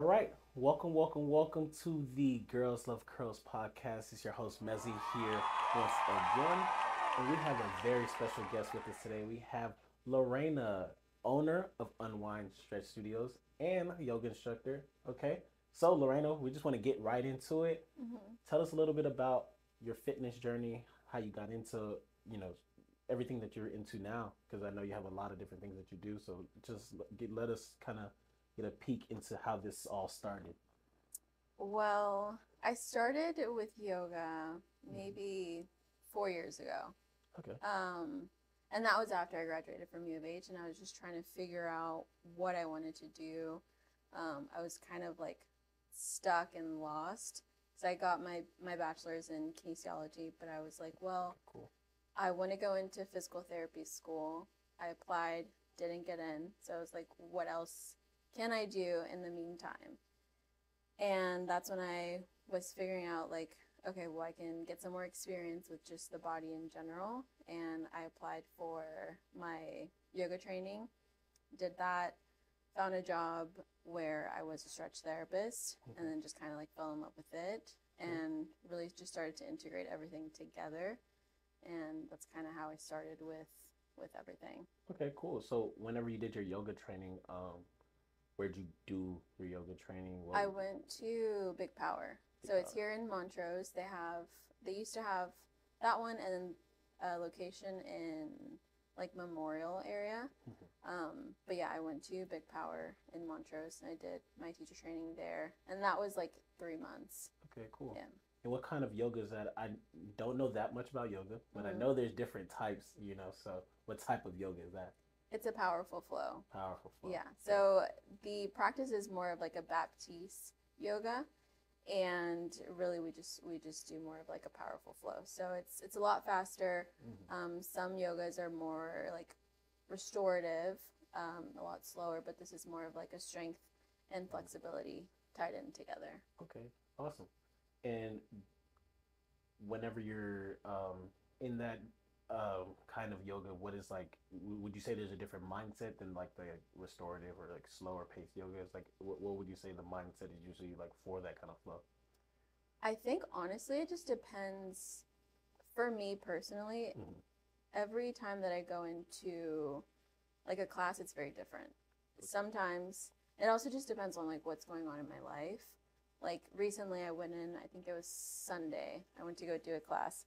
All right, welcome, welcome, welcome to the Girls Love Curls podcast. It's your host Mezie here once again, and we have a very special guest with us today. We have Lorena, owner of Unwind Stretch Studios and yoga instructor. Okay, so Lorena, we just want to get right into it. Mm-hmm. Tell us a little bit about your fitness journey, how you got into, you know, everything that you're into now, because I know you have a lot of different things that you do. So just get, let us kind of get a peek into how this all started. Well, I started with yoga maybe four years ago. Okay. Um, and that was after I graduated from U of H, and I was just trying to figure out what I wanted to do. Um, I was kind of like stuck and lost. So I got my, my bachelor's in kinesiology, but I was like, well, Cool. I want to go into physical therapy school. I applied, didn't get in. So I was like, what else can I do in the meantime? And that's when I was figuring out, like, okay, well, I can get some more experience with just the body in general. And I applied for my yoga training, did that, found a job where I was a stretch therapist, and then just kind of like fell in love with it and really just started to integrate everything together and that's kind of how I started with with everything. Okay, cool. So whenever you did your yoga training, um, where'd you do your yoga training? What- I went to Big Power, so Big it's here in Montrose. They have they used to have that one and then a location in like Memorial area. Mhm. Um, but yeah, I went to Big Power in Montrose and I did my teacher training there, and that was like three months. Okay, cool. Yeah. And what kind of yoga is that? I don't know that much about yoga, but I Mhm. know there's different types, you know. So what type of yoga is that? It's a powerful flow. Powerful flow. Yeah. So the practice is more of like a Baptiste yoga, and really we just we just do more of like a powerful flow. So it's it's a lot faster. Mhm. Um, some yogas are more like restorative, um, a lot slower, but this is more of like a strength and flexibility tied in together. Okay, awesome. And whenever you're um, in that um, kind of yoga, what is like? Would you say there's a different mindset than like the restorative or like slower paced yoga? Is like what, what would you say the mindset is usually like for that kind of flow? I think honestly, it just depends. For me personally, Mhm. every time that I go into like a class, it's very different. Sometimes it also just depends on like what's going on in my life. Like recently, I went in. I think it was Sunday. I went to go do a class,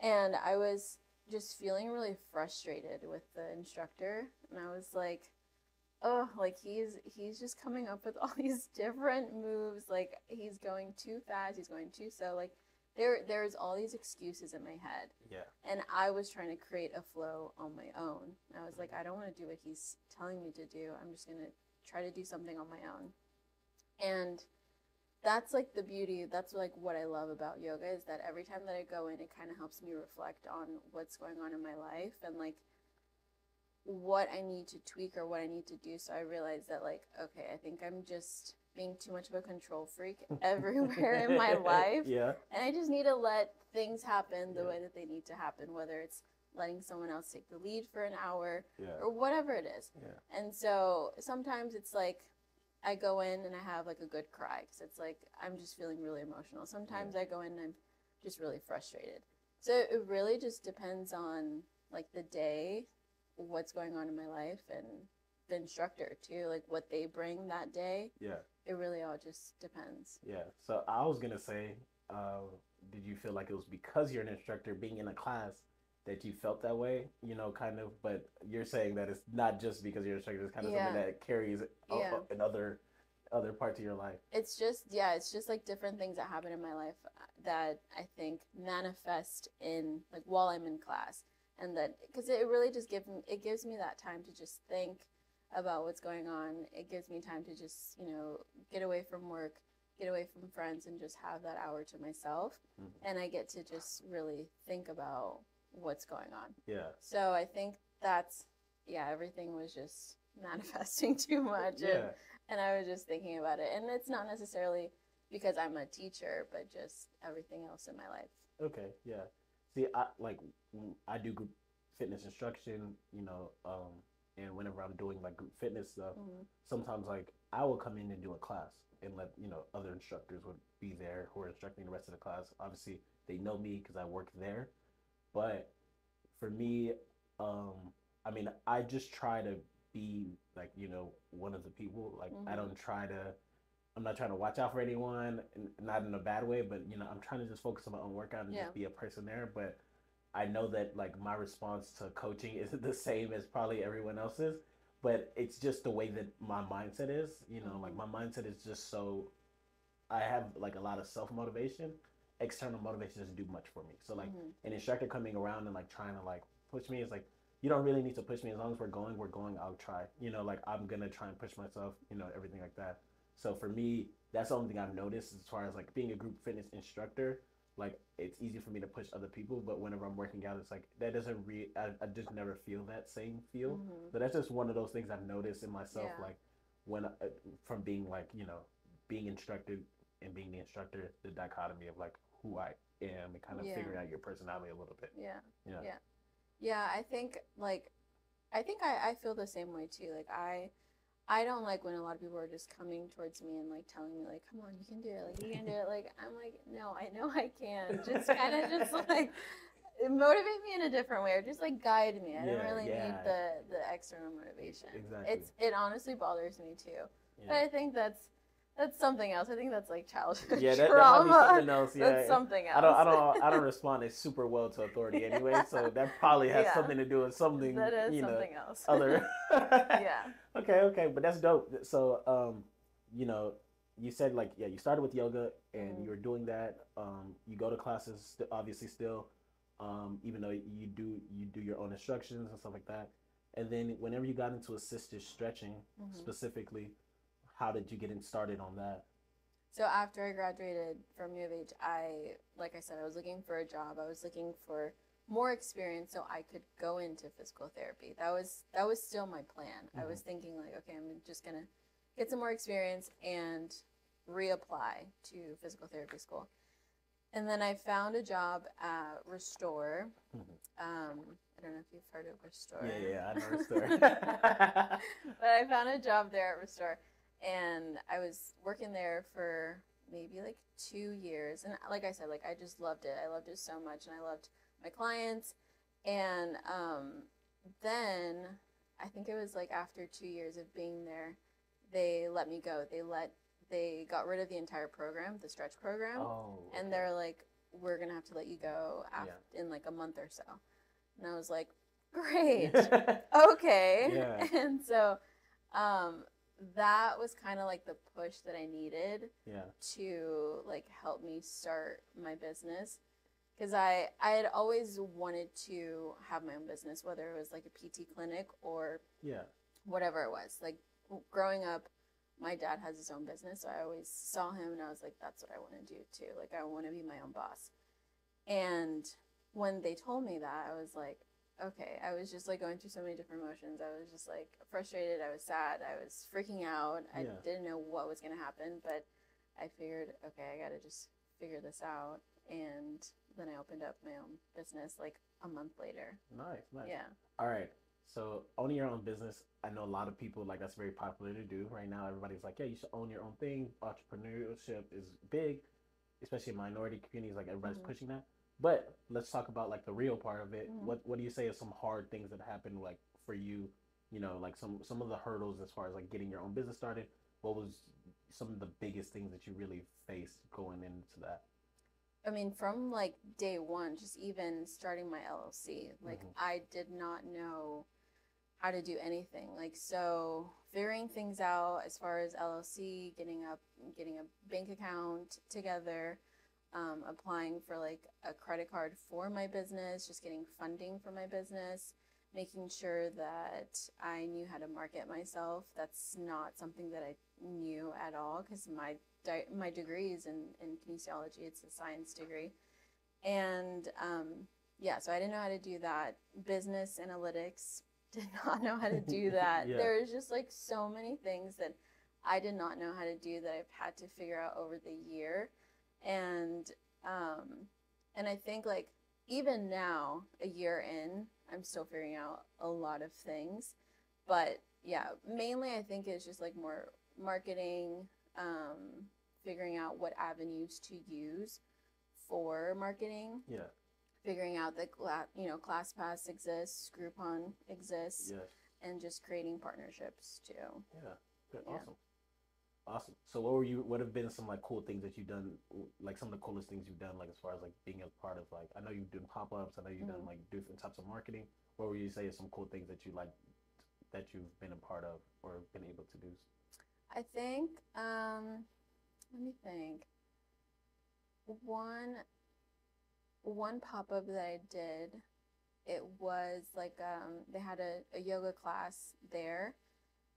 and I was just feeling really frustrated with the instructor, and I was like, oh, like he's he's just coming up with all these different moves. Like he's going too fast. He's going too slow. Like there there's all these excuses in my head Yeah. and I was trying to create a flow on my own. I was like, mm-hmm. I don't want to do what he's telling me to do. I'm just going to try to do something on my own. And that's like the beauty. That's like what I love about yoga is that every time that I go in, it kind of helps me reflect on what's going on in my life and like what I need to tweak or what I need to do. So I realize that, like, okay, I think I'm just being too much of a control freak everywhere in my life. Yeah. And I just need to let things happen the Yeah. way that they need to happen, whether it's letting someone else take the lead for an hour Yeah. or whatever it is. Yeah. And so sometimes it's like I go in and I have like a good cry because it's like I'm just feeling really emotional. Sometimes I go in and I'm just really frustrated. So it really just depends on like the day, what's going on in my life, and the instructor too, like what they bring that day. Yeah. It really all just depends. Yeah. So I was gonna say, uh, did you feel like it was because you're an instructor being in a class that you felt that way? You know, kind of. But you're saying that it's not just because you're instructor. It's kind of something that carries Yeah. in other other parts of your life. it's just yeah it's just like different things that happen in my life uh, that i think manifest in like while i'm in class and that because it really just gives me it gives me that time to just think about what's going on it gives me time to just you know get away from work get away from friends and just have that hour to myself Mhm. and i get to just really think about what's going on Yeah. so i think that's yeah everything was just manifesting too much and Yeah. and I was just thinking about it. And it's not necessarily because I'm a teacher, but just everything else in my life. Okay, yeah. See, I like I do group fitness instruction. You know, um, and whenever I'm doing like group fitness stuff, Mhm. sometimes like I will come in and do a class and let you know other instructors would be there who are instructing the rest of the class. Obviously, they know me because I work there, but for me, um, I mean, I just try to be like you know one of the people. Like I Mhm. don't try to. I'm not trying to watch out for anyone, not in a bad way, but you know, I'm trying to just focus on my own workout and Yeah. just be a person there. But I know that like my response to coaching isn't the same as probably everyone else's, but it's just the way that my mindset is. You know, like Mhm. my mindset is just so I have like a lot of self motivation. External motivation doesn't do much for me. So like Mhm. an instructor coming around and like trying to like push me is like you don't really need to push me as long as we're going we're going i'll try you know like i'm gonna try and push myself you know everything like that so for me that's the only thing i've noticed as far as like being a group fitness instructor like it's easy for me to push other people but whenever i'm working out it's like that doesn't re i, I just never feel that same feel Mhm. but that's just one of those things i've noticed in myself Yeah. like when I, from being like you know being instructed and being the instructor the dichotomy of like who i am and kind of Yeah. figuring out your personality a little bit Yeah. yeah Yeah. Yeah, I think like I think I, I feel the same way too. Like I I don't like when a lot of people are just coming towards me and like telling me like, come on, you can do it, like you can do it. Like I'm like, no, I know I can. Just kind of just like motivate me in a different way or just like guide me. I don't Yeah, really need the the external motivation. Exactly. It's it honestly bothers me too. But. I think that's that's something else. I think that's like childhood yeah, that, that trauma. something else. Yeah, That's something else. I don't, I don't, I don't respond super well to authority anyway, so that probably has Yeah. something to do with something, that is you know, something else. other. yeah. Okay, okay, but that's dope. So, um, you know, you said like, yeah, you started with yoga and Mhm. you were doing that. Um, you go to classes, st- obviously, still, um, even though you do, you do your own instructions and stuff like that. And then, whenever you got into assisted stretching, Mhm. specifically, how did you get started on that? So after I graduated from U of H, I, like I said, I was looking for a job. I was looking for more experience so I could go into physical therapy. That was that was still my plan. I was thinking like, okay, I'm just gonna get some more experience and reapply to physical therapy school. And then I found a job at Restore. Mhm. Um, I don't know if you've heard of Restore. Yeah, yeah, I know the story. but I found a job there at Restore, and I was working there for maybe like two years. And like I said, like I just loved it. I loved it so much, and I loved my clients. And um, then I think it was like after two years of being there, they let me go. They let they got rid of the entire program, the stretch program, oh, and they're like, "We're gonna have to let you go after, in like a month or so." And I was like, "Great." okay. Yeah. And so um, that was kind of like the push that I needed yeah, to like help me start my business because I I had always wanted to have my own business, whether it was like a PT clinic or yeah, whatever it was. Like growing up, my dad has his own business, so I always saw him and I was like, that's what I want to do too. Like I want to be my own boss. And when they told me that, I was like, okay. I was just like going through so many different emotions. I was just like frustrated. I was sad. I was freaking out. I Yeah. didn't know what was going to happen, but I figured, okay, I got to just figure this out. And then I opened up my own business like a month later. nice, nice. Yeah. All right. So owning your own business, I know a lot of people like that's very popular to do right now. Everybody's like, yeah, you should own your own thing. Entrepreneurship is big, especially in minority communities. Like everybody's Mhm. pushing that. But let's talk about like the real part of it. Mhm. What What do you say is some hard things that happened like for you? You know, like some some of the hurdles as far as like getting your own business started. What was some of the biggest things that you really faced going into that? I mean, from like day one, just even starting my LLC, like Mhm. I did not know how to do anything. Like so, figuring things out as far as LLC, getting up, getting a bank account together, um, applying for like a credit card for my business, just getting funding for my business, making sure that I knew how to market myself. That's not something that I knew at all because my di- my degree is in, in kinesiology. It's a science degree. And um, yeah, so I didn't know how to do that. Business analytics, did not know how to do that. Yeah. There's just like so many things that I did not know how to do that I've had to figure out over the year. And um, and I think like even now, a year in, I'm still figuring out a lot of things. but yeah, mainly I think it's just like more marketing, um, figuring out what avenues to use for marketing, Yeah. figuring out that you know ClassPass exists, Groupon exists, Yes. and just creating partnerships too. Yeah. Good. Yeah. Awesome. So, what were you? What have been some like cool things that you've done? Like some of the coolest things you've done, like as far as like being a part of like I know you've done pop ups. I know you've done Mhm. like different types of marketing. What would you say is some cool things that you like that you've been a part of or been able to do? I think, um, let me think. One, one pop up that I did, it was like um, they had a, a yoga class there,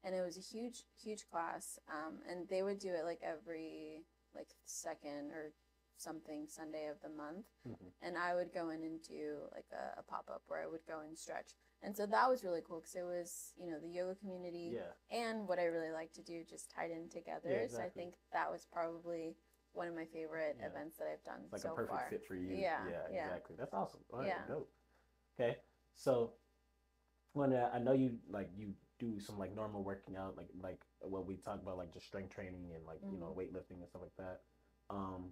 and it was a huge, huge class. Um, and they would do it like every like second or something Sunday of the month, Mhm. and I would go in and do like a, a pop up where I would go and stretch. And so that was really cool because it was, you know, the yoga community Yeah. and what I really like to do just tied in together. Yeah, So I think that was probably one of my favorite Yeah. events that I've done like so a perfect far. fit for you. Yeah, Yeah. Exactly. That's awesome. Right. Yeah. Dope. Okay. So, when uh, I know you like you do some like normal working out, like like what we talk about, like just strength training and like you know Mhm. weightlifting and stuff like that. Um,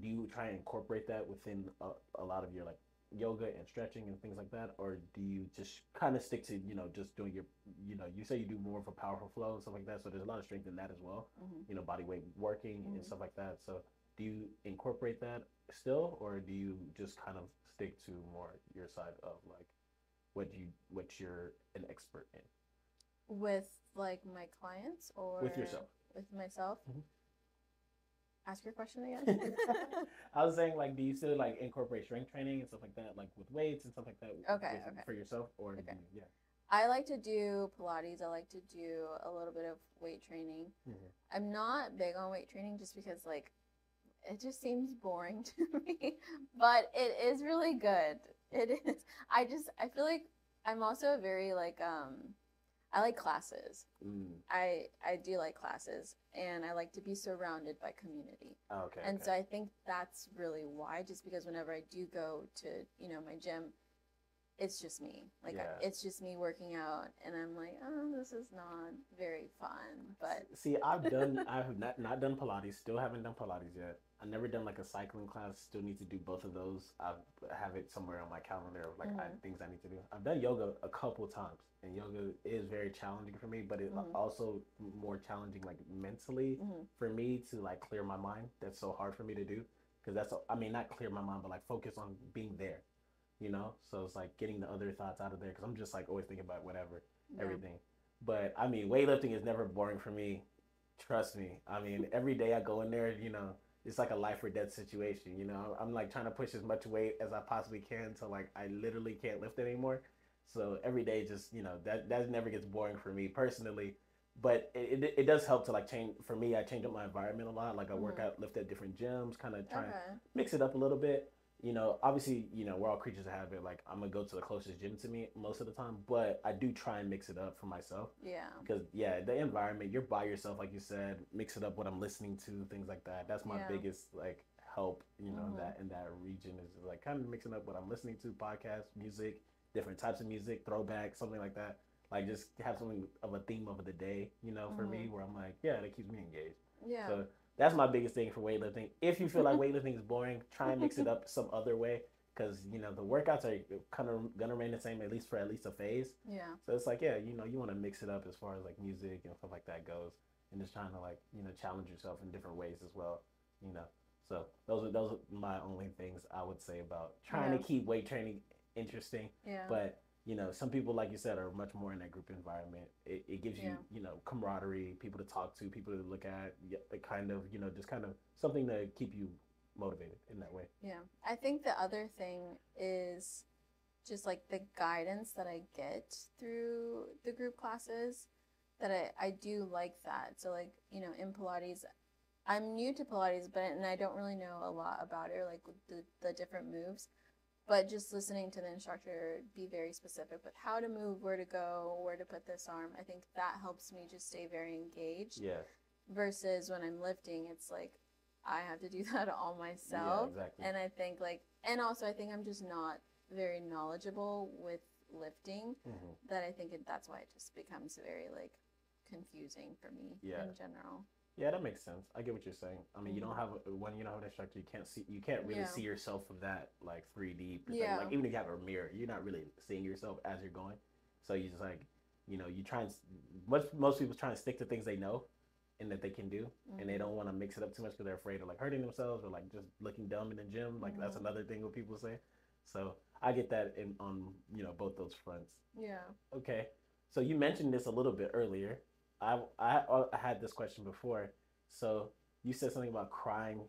do you try and incorporate that within a, a lot of your like yoga and stretching and things like that, or do you just kind of stick to you know just doing your you know you say you do more of a powerful flow and stuff like that, so there's a lot of strength in that as well Mhm. you know, body weight working and Mhm. stuff like that. So do you incorporate that still, or do you just kind of stick to more your side of like what you what you're an expert in With like my clients or with yourself? With myself. Mhm. Ask your question again. I was saying like, do you still like incorporate strength training and stuff like that, like with weights and stuff like that? Okay, with- okay. For yourself, or Okay. you, yeah. I like to do Pilates. I like to do a little bit of weight training. Mhm. I'm not big on weight training just because like it just seems boring to me, but it is really good. It is. I just I feel like I'm also a very like um I like classes. Mm. I I do like classes and I like to be surrounded by community. Oh, okay. And okay. so I think that's really why just because whenever I do go to, you know, my gym it's just me. Like I, it's just me working out and I'm like, "Oh, this is not very fun." But See, I've done, I've not not done Pilates. Still haven't done Pilates yet. I've never done like a cycling class. Still need to do both of those. I have it somewhere on my calendar of like I, Mhm. things I need to do. I've done yoga a couple times, and yoga is very challenging for me. But it's Mhm. also more challenging like mentally mhm, for me to like clear my mind. That's so hard for me to do because that's I mean not clear my mind, but like focus on being there. You know, so it's like getting the other thoughts out of there because I'm just like always thinking about whatever yeah. everything. But I mean, weightlifting is never boring for me. Trust me. I mean, every day I go in there, you know, it's like a life or death situation. You know, I'm like trying to push as much weight as I possibly can until like I literally can't lift anymore. So every day, just you know, that that never gets boring for me personally. But it, it, it does help to like change for me. I change up my environment a lot. Like I work Mhm. out, lift at different gyms, kind of try and mix it up a little bit. You know, obviously, you know, we're all creatures of habit. Like I'm gonna go to the closest gym to me most of the time, but I do try and mix it up for myself Yeah. because yeah, the environment, you're by yourself, like you said. Mix it up what I'm listening to, things like that. That's my Yeah. biggest like help. You know, Mhm. that in that region is like kind of mixing up what I'm listening to, podcasts, music, different types of music, throwback, something like that. Like just have something of a theme of the day. You know, for me, where I'm like, yeah, that keeps me engaged. Yeah. So that's my biggest thing for weightlifting. If you feel like weightlifting is boring, try and mix it up some other way because you know the workouts are kind of gonna remain the same at least for at least a phase. yeah. So it's like yeah, you know you want to mix it up as far as like music and stuff like that goes, and just trying to like you know challenge yourself in different ways as well. You know, so those are those are my only things I would say about trying Yeah. to keep weight training interesting. Yeah. But you know, some people, like you said, are much more in that group environment. It, it gives you, Yeah. you know, camaraderie, people to talk to, people to look at, it kind of, you know, just kind of something to keep you motivated in that way. Yeah. I think the other thing is just like the guidance that I get through the group classes that I, I do like that. So like, you know, in Pilates, I'm new to Pilates, but and I don't really know a lot about it or like the, the different moves. But just listening to the instructor be very specific with how to move, where to go, where to put this arm, I think that helps me just stay very engaged. Yeah. Versus when I'm lifting, it's like I have to do that all myself. Yeah, exactly. And I think like, and also I think I'm just not very knowledgeable with lifting Mhm. that I think it, that's why it just becomes very like confusing for me Yeah. in general. Yeah, that makes sense. I get what you're saying. I mean, you don't Mhm. have a, when you don't have an instructor, you can't see, you can't really Yeah. see yourself from that like 3D. perspective. Yeah. Like even if you have a mirror, you're not really seeing yourself as you're going. So you just like, you know, you try and s- most most people try and stick to things they know and that they can do, and they Mhm. don't want to mix it up too much because they're afraid of like hurting themselves or like just looking dumb in the gym. Like that's Mhm. another thing what people say. So I get that in on you know both those fronts. Yeah. Okay. So you mentioned this a little bit earlier. I, I, I had this question before. So you said something about crying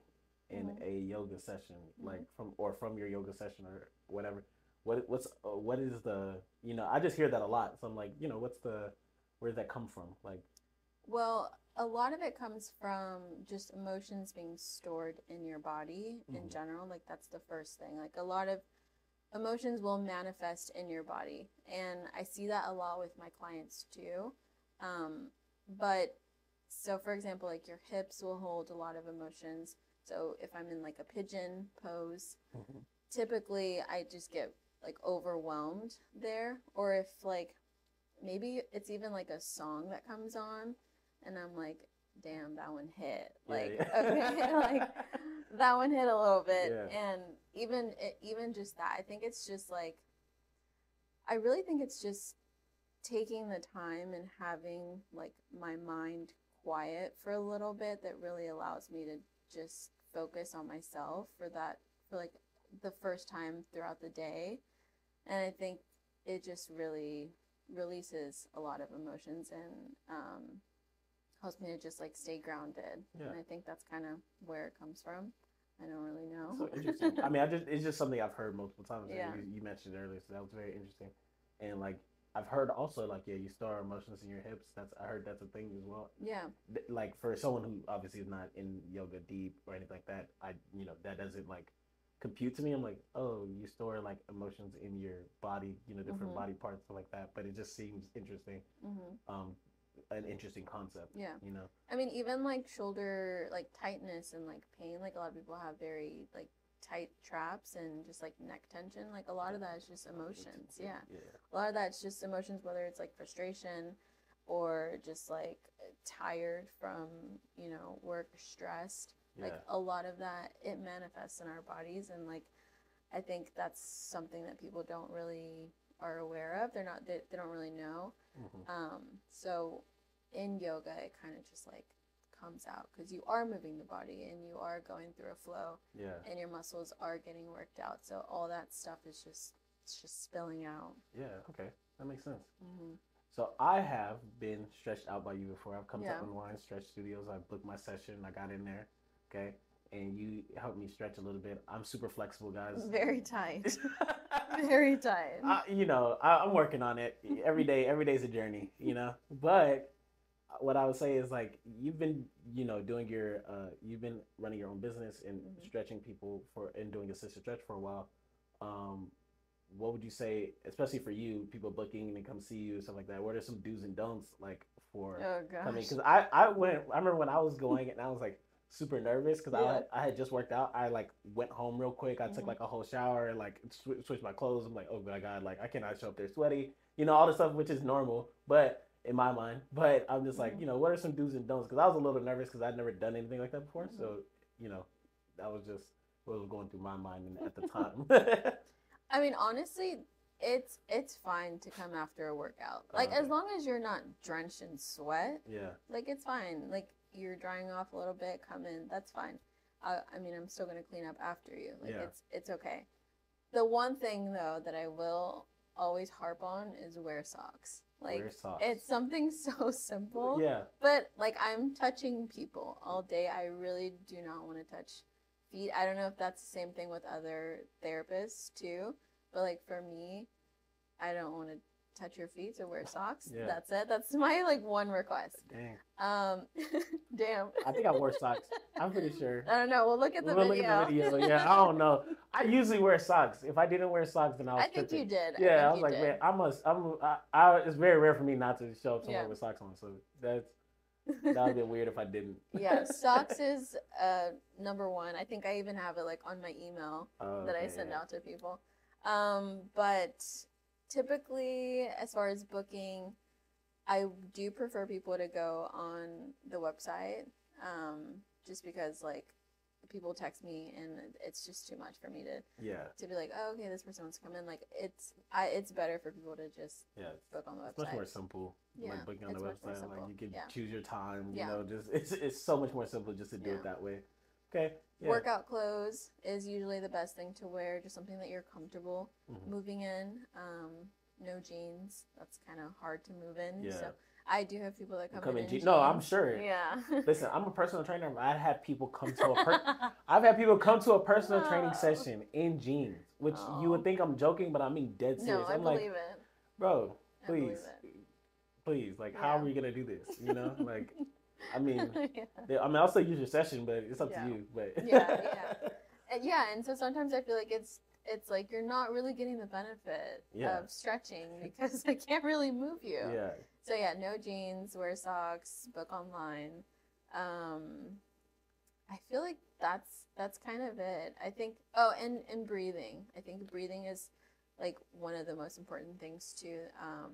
in Mhm. a yoga session, Mhm. like from or from your yoga session or whatever. What what's uh, what is the you know I just hear that a lot. So I'm like you know what's the where does that come from? Like Well, a lot of it comes from just emotions being stored in your body in Mhm. general. Like that's the first thing. Like a lot of emotions will manifest in your body, and I see that a lot with my clients too. Um, but so, for example, like your hips will hold a lot of emotions. So if I'm in like a pigeon pose, mm-hmm. typically I just get like overwhelmed there. Or if like maybe it's even like a song that comes on and I'm like, damn, that one hit. Yeah, Like, yeah. okay, like that one hit a little bit. Yeah. And even even just that, I think it's just like I really think it's just taking the time and having like my mind quiet for a little bit that really allows me to just focus on myself for that for like the first time throughout the day and i think it just really releases a lot of emotions and um, helps me to just like stay grounded Yeah. and i think that's kind of where it comes from i don't really know so interesting. I mean I just it's just something I've heard multiple times. Yeah. You, you mentioned earlier, so that was very interesting. And like I've heard also like yeah you store emotions in your hips. That's I heard that's a thing as well. yeah th- like for someone who obviously is not in yoga deep or anything like that, I you know that doesn't like compute to me. I'm like, oh, you store like emotions in your body, you know, different Mhm. body parts and like that. But it just seems interesting, hmm um, an interesting concept. yeah You know, I mean, even like shoulder like tightness and like pain, like a lot of people have very like tight traps and just like neck tension. Like a lot of that is just emotions. Yeah. yeah, A lot of that's just emotions, whether it's like frustration or just like tired from, you know, work, stressed. yeah, Like a lot of that, it manifests in our bodies. And like, I think that's something that people don't really are aware of. They're not, they, they don't really know. Mhm. Um, so in yoga, it kind of just like comes out because you are moving the body and you are going through a flow yeah, and your muscles are getting worked out. So all that stuff is just it's just spilling out. yeah. Okay, that makes sense. hmm So I have been stretched out by you before. I've come Yeah. to Unwind Stretch Studios. I booked my session. I got in there. Okay. And you helped me stretch a little bit. I'm super flexible, guys. Very tight. Very tight. I, you know, I, I'm working on it every day. Every day's a journey, you know. But what I would say is like you've been, you know, doing your, uh, you've been running your own business and Mhm. stretching people for and doing assisted stretch for a while. Um, what would you say, especially for you, people booking and come see you and stuff like that? What are some do's and don'ts like for oh gosh. I mean, because I, I went, I remember when I was going and I was like super nervous because Yeah. I, I had just worked out. I like went home real quick. I took Mhm. like a whole shower and like sw- switched my clothes. I'm like, oh my God, like I cannot show up there sweaty, you know, all the stuff, which is normal, but in my mind, but I'm just like, Mhm. you know, what are some do's and don'ts? Because I was a little nervous because I'd never done anything like that before. So, you know, that was just what was going through my mind at the time. I mean, honestly, it's it's fine to come after a workout. Like Okay. as long as you're not drenched in sweat, yeah. like it's fine. Like you're drying off a little bit, come in, that's fine. I, I mean, I'm still gonna clean up after you. Like Yeah. it's it's okay. The one thing though that I will always harp on is wear socks. Like it's something so simple. Yeah. But like I'm touching people all day. I really do not want to touch feet. I don't know if that's the same thing with other therapists too. But like for me, I don't want to touch your feet, so wear socks. Yeah. That's it. That's my like one request. Dang. Um, damn. I think I wore socks. I'm pretty sure. I don't know. We'll look at the We'll video. look at the video. Yeah, I don't know. I usually wear socks. If I didn't wear socks, then I was I think tripping. you did. Yeah, I, think was like, did. man, I must. I'm. I, I. It's very rare for me not to show up somewhere Yeah. with socks on. So that's that would be weird if I didn't. yeah, socks is uh number one. I think I even have it like on my email. Oh, that I send out to people. Um, but typically, as far as booking, I do prefer people to go on the website, um, just because like people text me and it's just too much for me to Yeah. to be like, oh, okay, this person wants to come in. Like it's I it's better for people to just Yeah. book on the It's much more simple. Yeah, like booking on the it's much more website. Like you can Yeah. choose your time. You Yeah. know, just it's it's so much more simple just to do Yeah. it that way. Okay. Yeah. Workout clothes is usually the best thing to wear, just something that you're comfortable Mhm. moving in. Um, no jeans. That's kind of hard to move in. Yeah. So I do have people that You come, in, in jeans. No, I'm sure. Yeah. Listen, I'm a personal trainer. I had people come to a per- I've had people come to a personal training session in jeans, which you would Oh. think I'm joking, but I mean dead serious. no, I I'm believe like, it. bro, please, please, like, how are we gonna do this? You know, like, I mean, yeah. I mean, I'll still use your session, but it's up Yeah. to you. But Yeah, yeah. And yeah, and so sometimes I feel like it's it's like you're not really getting the benefit Yeah. of stretching because I can't really move you. yeah, So yeah, no jeans, wear socks, book online. Um, I feel like that's that's kind of it. I think. Oh, and and breathing. I think breathing is like one of the most important things too, um,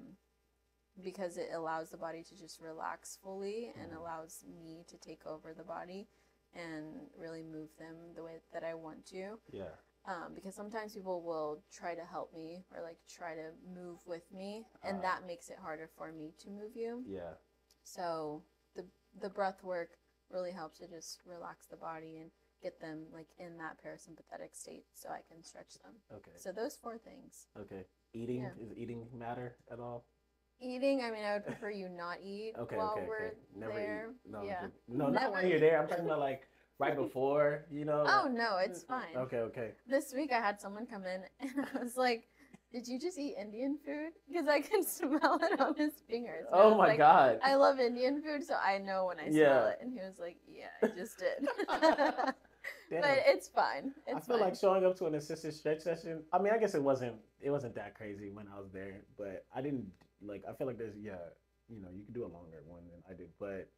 because it allows the body to just relax fully and Mhm. allows me to take over the body and really move them the way that I want to yeah, um, because sometimes people will try to help me or like try to move with me and Ah. that makes it harder for me to move you yeah. so the the breath work really helps to just relax the body and get them like in that parasympathetic state so i can stretch them Okay, so those four things okay. Eating Yeah. is eating matter at all? Eating i mean i would prefer you not eat Okay, while okay, we're okay. Never there eat. No, yeah no, not Never while you're there. I'm talking about like right before. You know. oh no it's mm, mm. fine Okay, okay. this week I had someone come in and I was like, "Did you just eat Indian food?" Because I can smell it on his fingers. And Oh my like, god. I love Indian food, so I know when I smell Yeah. it. And he was like, "Yeah, I just did." but it's fine. It's I feel fine. like showing up to an assisted stretch session. I mean, I guess it wasn't it wasn't that crazy when I was there, but I didn't like. I feel like there's yeah, you know, you could do a longer one than I did, but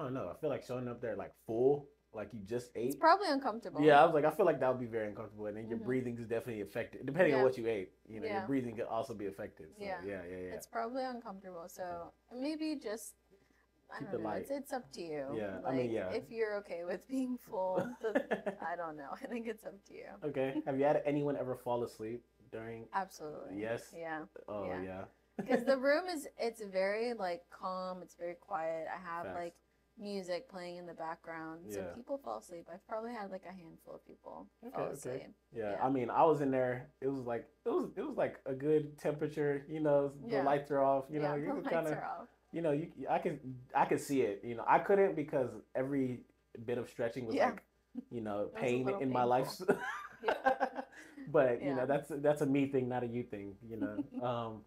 I don't know. I feel like showing up there like full, like you just ate. it's probably uncomfortable. Yeah, I was like, I feel like that would be very uncomfortable, and then your Mhm. breathing is definitely affected depending on what you ate. You know, Yeah. your breathing could also be affected. So, yeah, Yeah. yeah, yeah. It's probably uncomfortable. So maybe just. I Keep don't know. It's, it's up to you. Yeah, I mean, yeah. If you're okay with being full, I don't know. I think it's up to you. okay. Have you had anyone ever fall asleep during? Absolutely. Yes. Yeah. Oh Yeah. yeah. Because the room is it's very like calm it's very quiet i have Facts. like music playing in the background so Yeah. people fall asleep i've probably had like a handful of people Okay, fall okay. asleep Yeah, Yeah. I mean, I was in there. It was like it was it was like a good temperature. You know, the Yeah. lights are off. You know, you could kind of you know you I could I could see it. You know, I couldn't because every bit of stretching was like you know pain in my life. But you know that's that's a me thing, not a you thing. You know, um,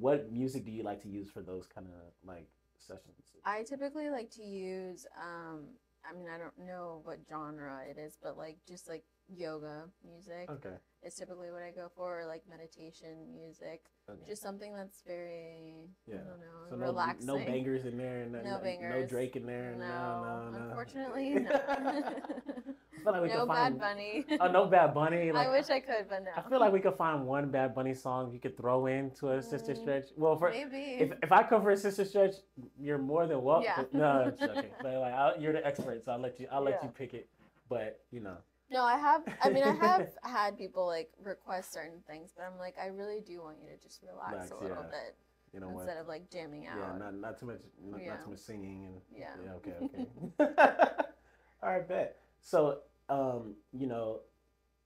what music do you like to use for those kind of like sessions? i typically like to use um i mean i don't know what genre it is but like just like yoga music Okay. is typically what i go for or like meditation music okay. just something that's very Yeah. i don't know so no, relaxing no bangers in there, no, No no bangers. Drake in there, no, no, no, no. unfortunately no feel like we no could bad bunny Oh, no Bad Bunny. Like, I wish I could, but no. I feel like we could find one Bad Bunny song you could throw into a sister Mm, stretch. Well, for maybe. if, if I come for a sister stretch, you're more than welcome. Yeah. No, I'm joking. But like, I'll, you're the expert, so I'll let you. I'll let Yeah. you pick it. But you know, no, I have. I mean, I have had people like request certain things, but I'm like, I really do want you to just relax Relax, a little yeah. bit you know what? instead of like jamming out. Yeah, not not too much. Not, Yeah. not too much singing and. Yeah. Yeah. Okay. Okay. All right. Bet. So, um, you know,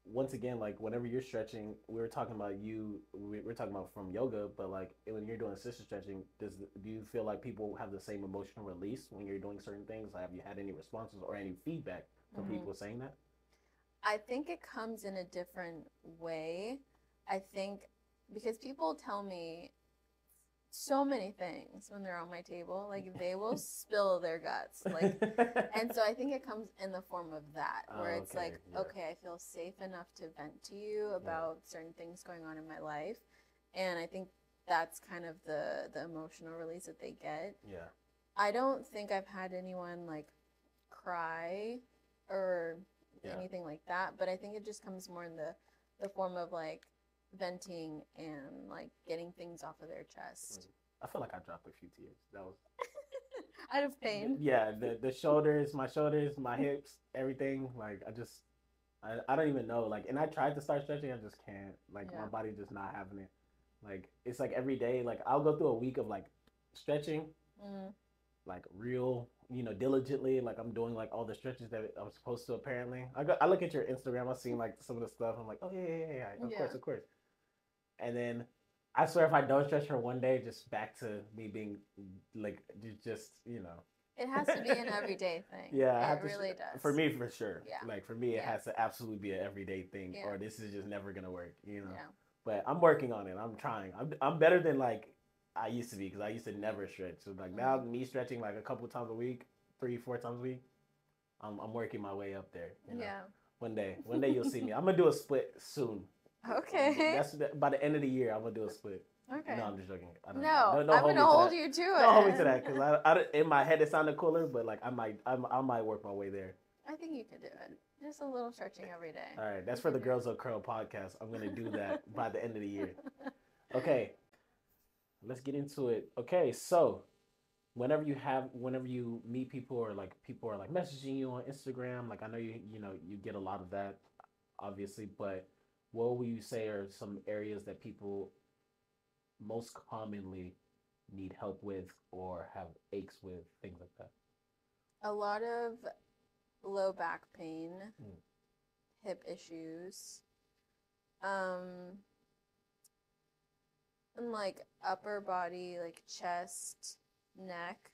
once again, like whenever you're stretching, we were talking about you. We, we're talking about from yoga, but like when you're doing assisted stretching, does do you feel like people have the same emotional release when you're doing certain things? Have you had any responses or any feedback from Mhm. people saying that? I think it comes in a different way. I think because people tell me so many things when they're on my table, like they will spill their guts, like and so I think it comes in the form of that, where Oh, it's okay, like, yeah. okay, I feel safe enough to vent to you about certain things going on in my life, and I think that's kind of the the emotional release that they get. yeah. I don't think I've had anyone like cry or Yeah. anything like that, but I think it just comes more in the the form of like venting and like getting things off of their chest I feel like I dropped a few tears. That was out of pain. Yeah, the the shoulders, my shoulders, my hips, everything. Like I just, I, I don't even know. Like, and I tried to start stretching, I just can't. Like Yeah. my body just not having it. Like it's like every day. Like I'll go through a week of like stretching, Mm, like real, you know, diligently. Like I'm doing like all the stretches that I'm supposed to. Apparently, I go, I look at your Instagram. I've seen like some of the stuff. I'm like, oh yeah, yeah, yeah, yeah. Of Yeah. course, of course. And then I swear, if I don't stretch for one day, just back to me being like ju- just you know. It has to be an everyday thing. Yeah, I it really does. For me, for sure. Yeah. Like for me, it Yeah. has to absolutely be an everyday thing, Yeah. or this is just never gonna work. You know. Yeah. But I'm working on it. I'm trying. I'm I'm better than like I used to be because I used to never stretch. So like now, Mm-hmm. me stretching like a couple times a week, three, four times a week. I'm I'm working my way up there. you know. Yeah. One day, one day you'll see me. I'm gonna do a split soon. Okay. That's by the end of the year. I'm gonna do a split. okay. No, I'm just joking. I don't, no, don't- don't I'm gonna to hold that. you to it. Don't hold me to that because I, I in my head it sounded cooler, but like I might I, I might work my way there. I think you could do it. Just a little stretching every day. All right, that's for the Girls of Curl podcast. I'm gonna do that by the end of the year. Okay, let's get into it. Okay, so whenever you have, whenever you meet people or like people are like messaging you on Instagram, like I know you, you know, you get a lot of that, obviously. But what would you say are some areas that people most commonly need help with or have aches with, things like that? A lot of low back pain, Mm. hip issues, um, and like upper body, like chest, neck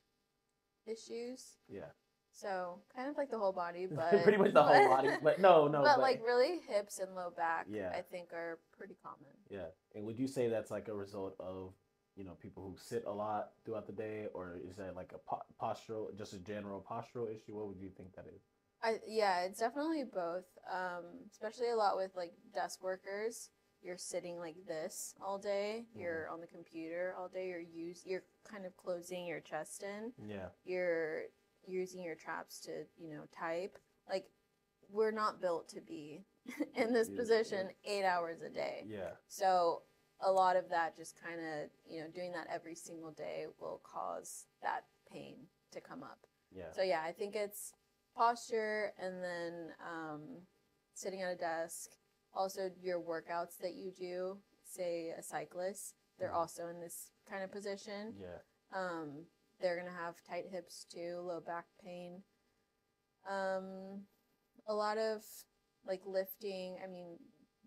issues. Yeah, So kind of like the whole body, but pretty much the whole body. But no, no, but, like really hips and low back, Yeah. I think are pretty common. Yeah. And would you say that's like a result of, you know, people who sit a lot throughout the day, or is that like a po- postural, just a general postural issue? What would you think that is? I yeah, it's definitely both. Um, especially a lot with like desk workers. You're sitting like this all day. Mm-hmm. You're on the computer all day. You're use you're kind of closing your chest in. Yeah. You're using your traps to you know type. Like we're not built to be in this Yeah, position eight hours a day. Yeah. So a lot of that just kind of you know doing that every single day will cause that pain to come up. Yeah. So yeah, I think it's posture and then um, sitting at a desk. Also, your workouts that you do, say a cyclist, they're Mhm. also in this kind of position. Yeah. Um, they're gonna have tight hips too, low back pain. Um, a lot of like lifting. I mean,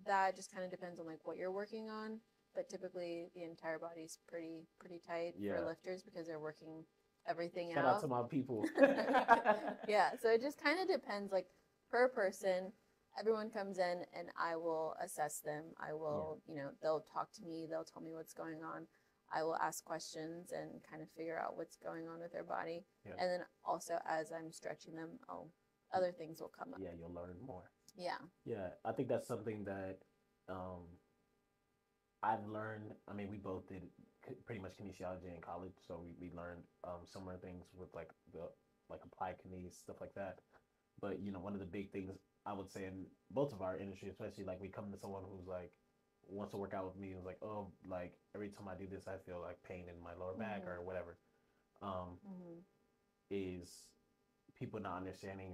that just kind of depends on like what you're working on. But typically, the entire body's pretty pretty tight Yeah. for lifters because they're working everything Shout out out to my people. yeah so it just kind of depends like per person everyone comes in and i will assess them i will you know they'll talk to me they'll tell me what's going on i will ask questions and kind of figure out what's going on with their body Yeah. and then also as i'm stretching them oh other things will come up Yeah, you'll learn more. yeah Yeah, I think that's something that um, I've learned. I mean, we both did pretty much kinesiology in college, so we, we learned um, similar things with like the like applied kines stuff like that. But you know, one of the big things I would say in both of our industry, especially like we come to someone who's like wants to work out with me, who's like, oh, like every time I do this, I feel like pain in my lower back Mhm. or whatever. Um, hmm is people not understanding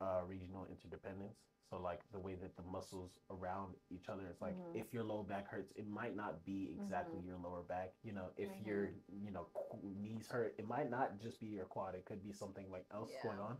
uh, regional interdependence. So like the way that the muscles around each other, it's like Mhm. if your low back hurts, it might not be exactly Mhm. your lower back. You know, if Mhm. your you know knees hurt, it might not just be your quad. It could be something like else Yeah. going on.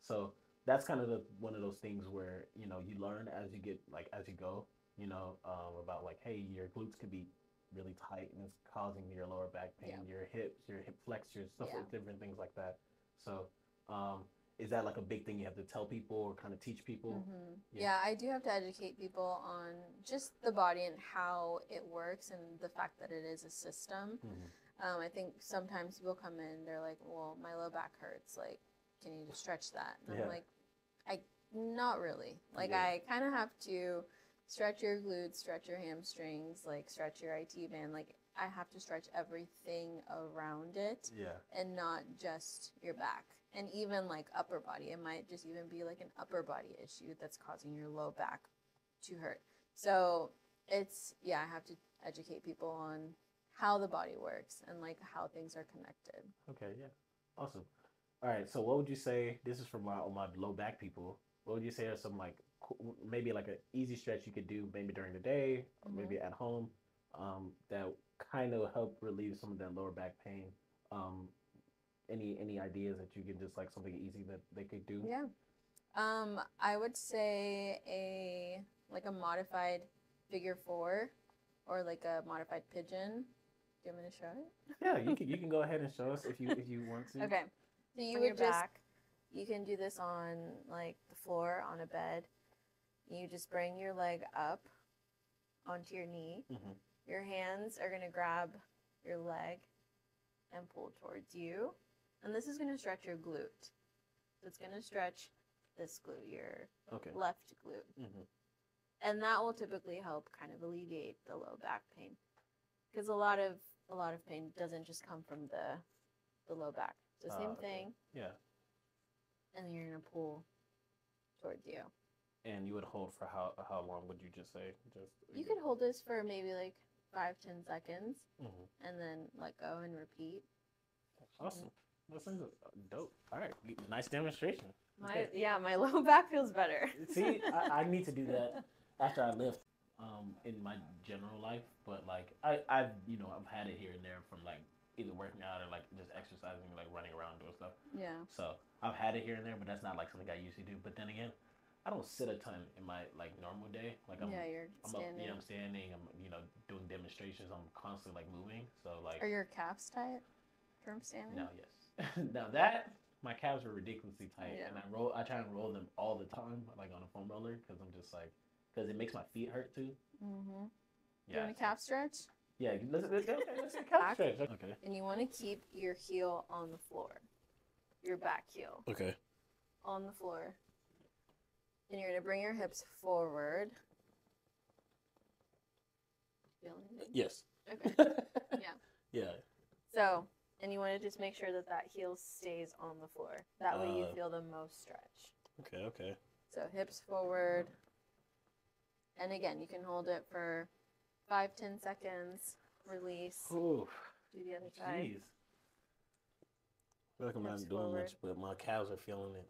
So that's kind of the one of those things where you know you learn as you get like as you go. You know um, about like hey your glutes could be really tight and it's causing your lower back pain, Yeah. your hips, your hip flexors, stuff Yeah. like different things like that. So, um, is that like a big thing you have to tell people or kind of teach people? hmm Yeah. Yeah. I do have to educate people on just the body and how it works and the fact that it is a system. Mhm. Um, I think sometimes people come in, they're like, "Well, my low back hurts. Like, can you just stretch that?" And Yeah. I'm like, "I not really. Like, Yeah. I kind of have to stretch your glutes, stretch your hamstrings, like stretch your IT band. Like, I have to stretch everything around it, Yeah. and not just your back. And even like upper body, it might just even be like an upper body issue that's causing your low back to hurt. So it's yeah, I have to educate people on how the body works and like how things are connected. Okay, yeah, awesome. All right, so what would you say? This is for my my low back people. What would you say are some like maybe like an easy stretch you could do maybe during the day or maybe at home um, that kind of help relieve some of that lower back pain? Um, any any ideas that you can just like something easy that they could do? Yeah. Um, I would say a like a modified figure four or like a modified pigeon. Do you want me to show it? Yeah, you can you can go ahead and show us if you if you want to. Okay. So you on would just back. you can do this on like the floor on a bed. You just bring your leg up onto your knee. Mhm. Your hands are gonna grab your leg and pull towards you. And this is gonna stretch your glute. So it's gonna stretch this glute, your Okay. left glute. hmm And that will typically help kind of alleviate the low back pain. Because a lot of a lot of pain doesn't just come from the the low back. So Ah, same okay. thing, Yeah, and then you're gonna pull towards you. And you would hold for how how long would you just say? Just You could hold this for maybe like five, ten seconds, Mhm. and then let go and repeat. Awesome. That sounds dope. All right, nice demonstration. My Okay. yeah, my low back feels better. See, I, I need to do that after I lift um, in my general life. But like, I, I've you know I've had it here and there from like either working out or like just exercising, like running around doing stuff. yeah. So I've had it here and there, but that's not like something I usually do. But then again, I don't sit a ton in my like normal day. Like I'm, yeah, you're I'm up, standing. yeah, I'm standing. I'm you know doing demonstrations. I'm constantly like moving. So like Are your calves tight from standing? No. yes. now that my calves are ridiculously tight, Yeah. and I roll. I try and roll them all the time, like on a foam roller, because I'm just like, because it makes my feet hurt too. Mm-hmm. Yeah. Doing a calf stretch, Yeah. Let's, let's, okay, let's do a calf stretch. Okay. and you want to keep your heel on the floor, your back heel. Okay. on the floor. And you're gonna bring your hips forward. Feeling it? Yes. Okay. Yeah. Yeah. So, and you want to just make sure that that heel stays on the floor. That way you Uh, feel the most stretch. Okay. Okay. So hips forward. And again, you can hold it for five, ten seconds. Release. Ooh. Do the other side. Jeez. I feel like I'm Hips not doing forward. much, but my calves are feeling it.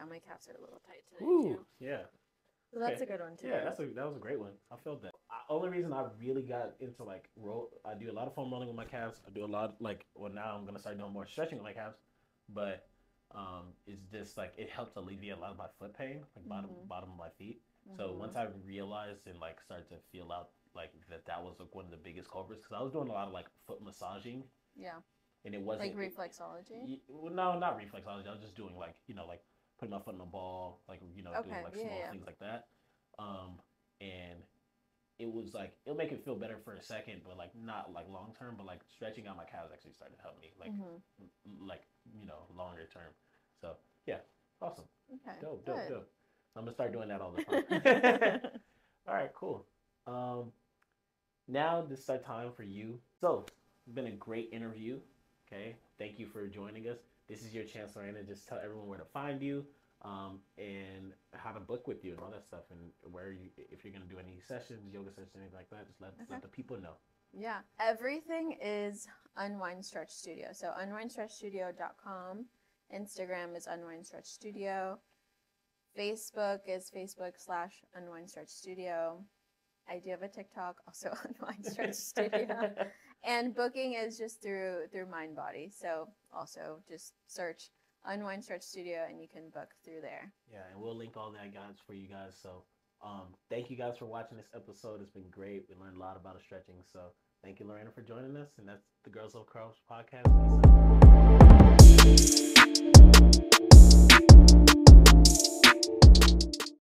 Oh, my calves are a little tight today Ooh. too. Yeah. So that's okay. a good one too. Yeah, that's a that was a great one. I felt that. I, only reason I really got into like roll, I do a lot of foam rolling with my calves. I do a lot like well now I'm gonna start doing more stretching with my calves, but um, it's just like it helps alleviate a lot of my foot pain, like bottom Mhm. bottom of my feet. So Mhm. once I realized and like started to feel out like that that was like one of the biggest culprits because I was doing a lot of like foot massaging yeah, and it wasn't like reflexology. Ye- well, no, not reflexology. I was just doing like you know like putting my foot in a ball, like you know Okay, doing like yeah, small yeah. things like that. Um, and it was like it'll make it feel better for a second, but like not like long term. But like stretching out my calves actually started to help me like Mhm. m- like you know longer term. So yeah, awesome, Okay. dope, good. dope, dope. I'm gonna start doing that all the time. all right, cool. Um, now this is our time for you. So it's been a great interview. Okay, thank you for joining us. This is your chance, Lorena. Just tell everyone where to find you, um, and how to book with you and all that stuff, and where you, if you're gonna do any sessions, yoga sessions, anything like that. Just let Okay. let the people know. Yeah, everything is Unwind Stretch Studio. So unwindstretchstudio.com. Instagram is Unwind Stretch Studio. Facebook is Facebook slash Unwind Stretch Studio. I do have a TikTok, also Unwind Stretch Studio. And booking is just through through Mindbody. So also just search Unwind Stretch Studio and you can book through there. Yeah, and we'll link all that guys for you guys. So um, thank you guys for watching this episode. It's been great. We learned a lot about stretching. So thank you, Lorena, for joining us. And that's the Girls Love Curls podcast.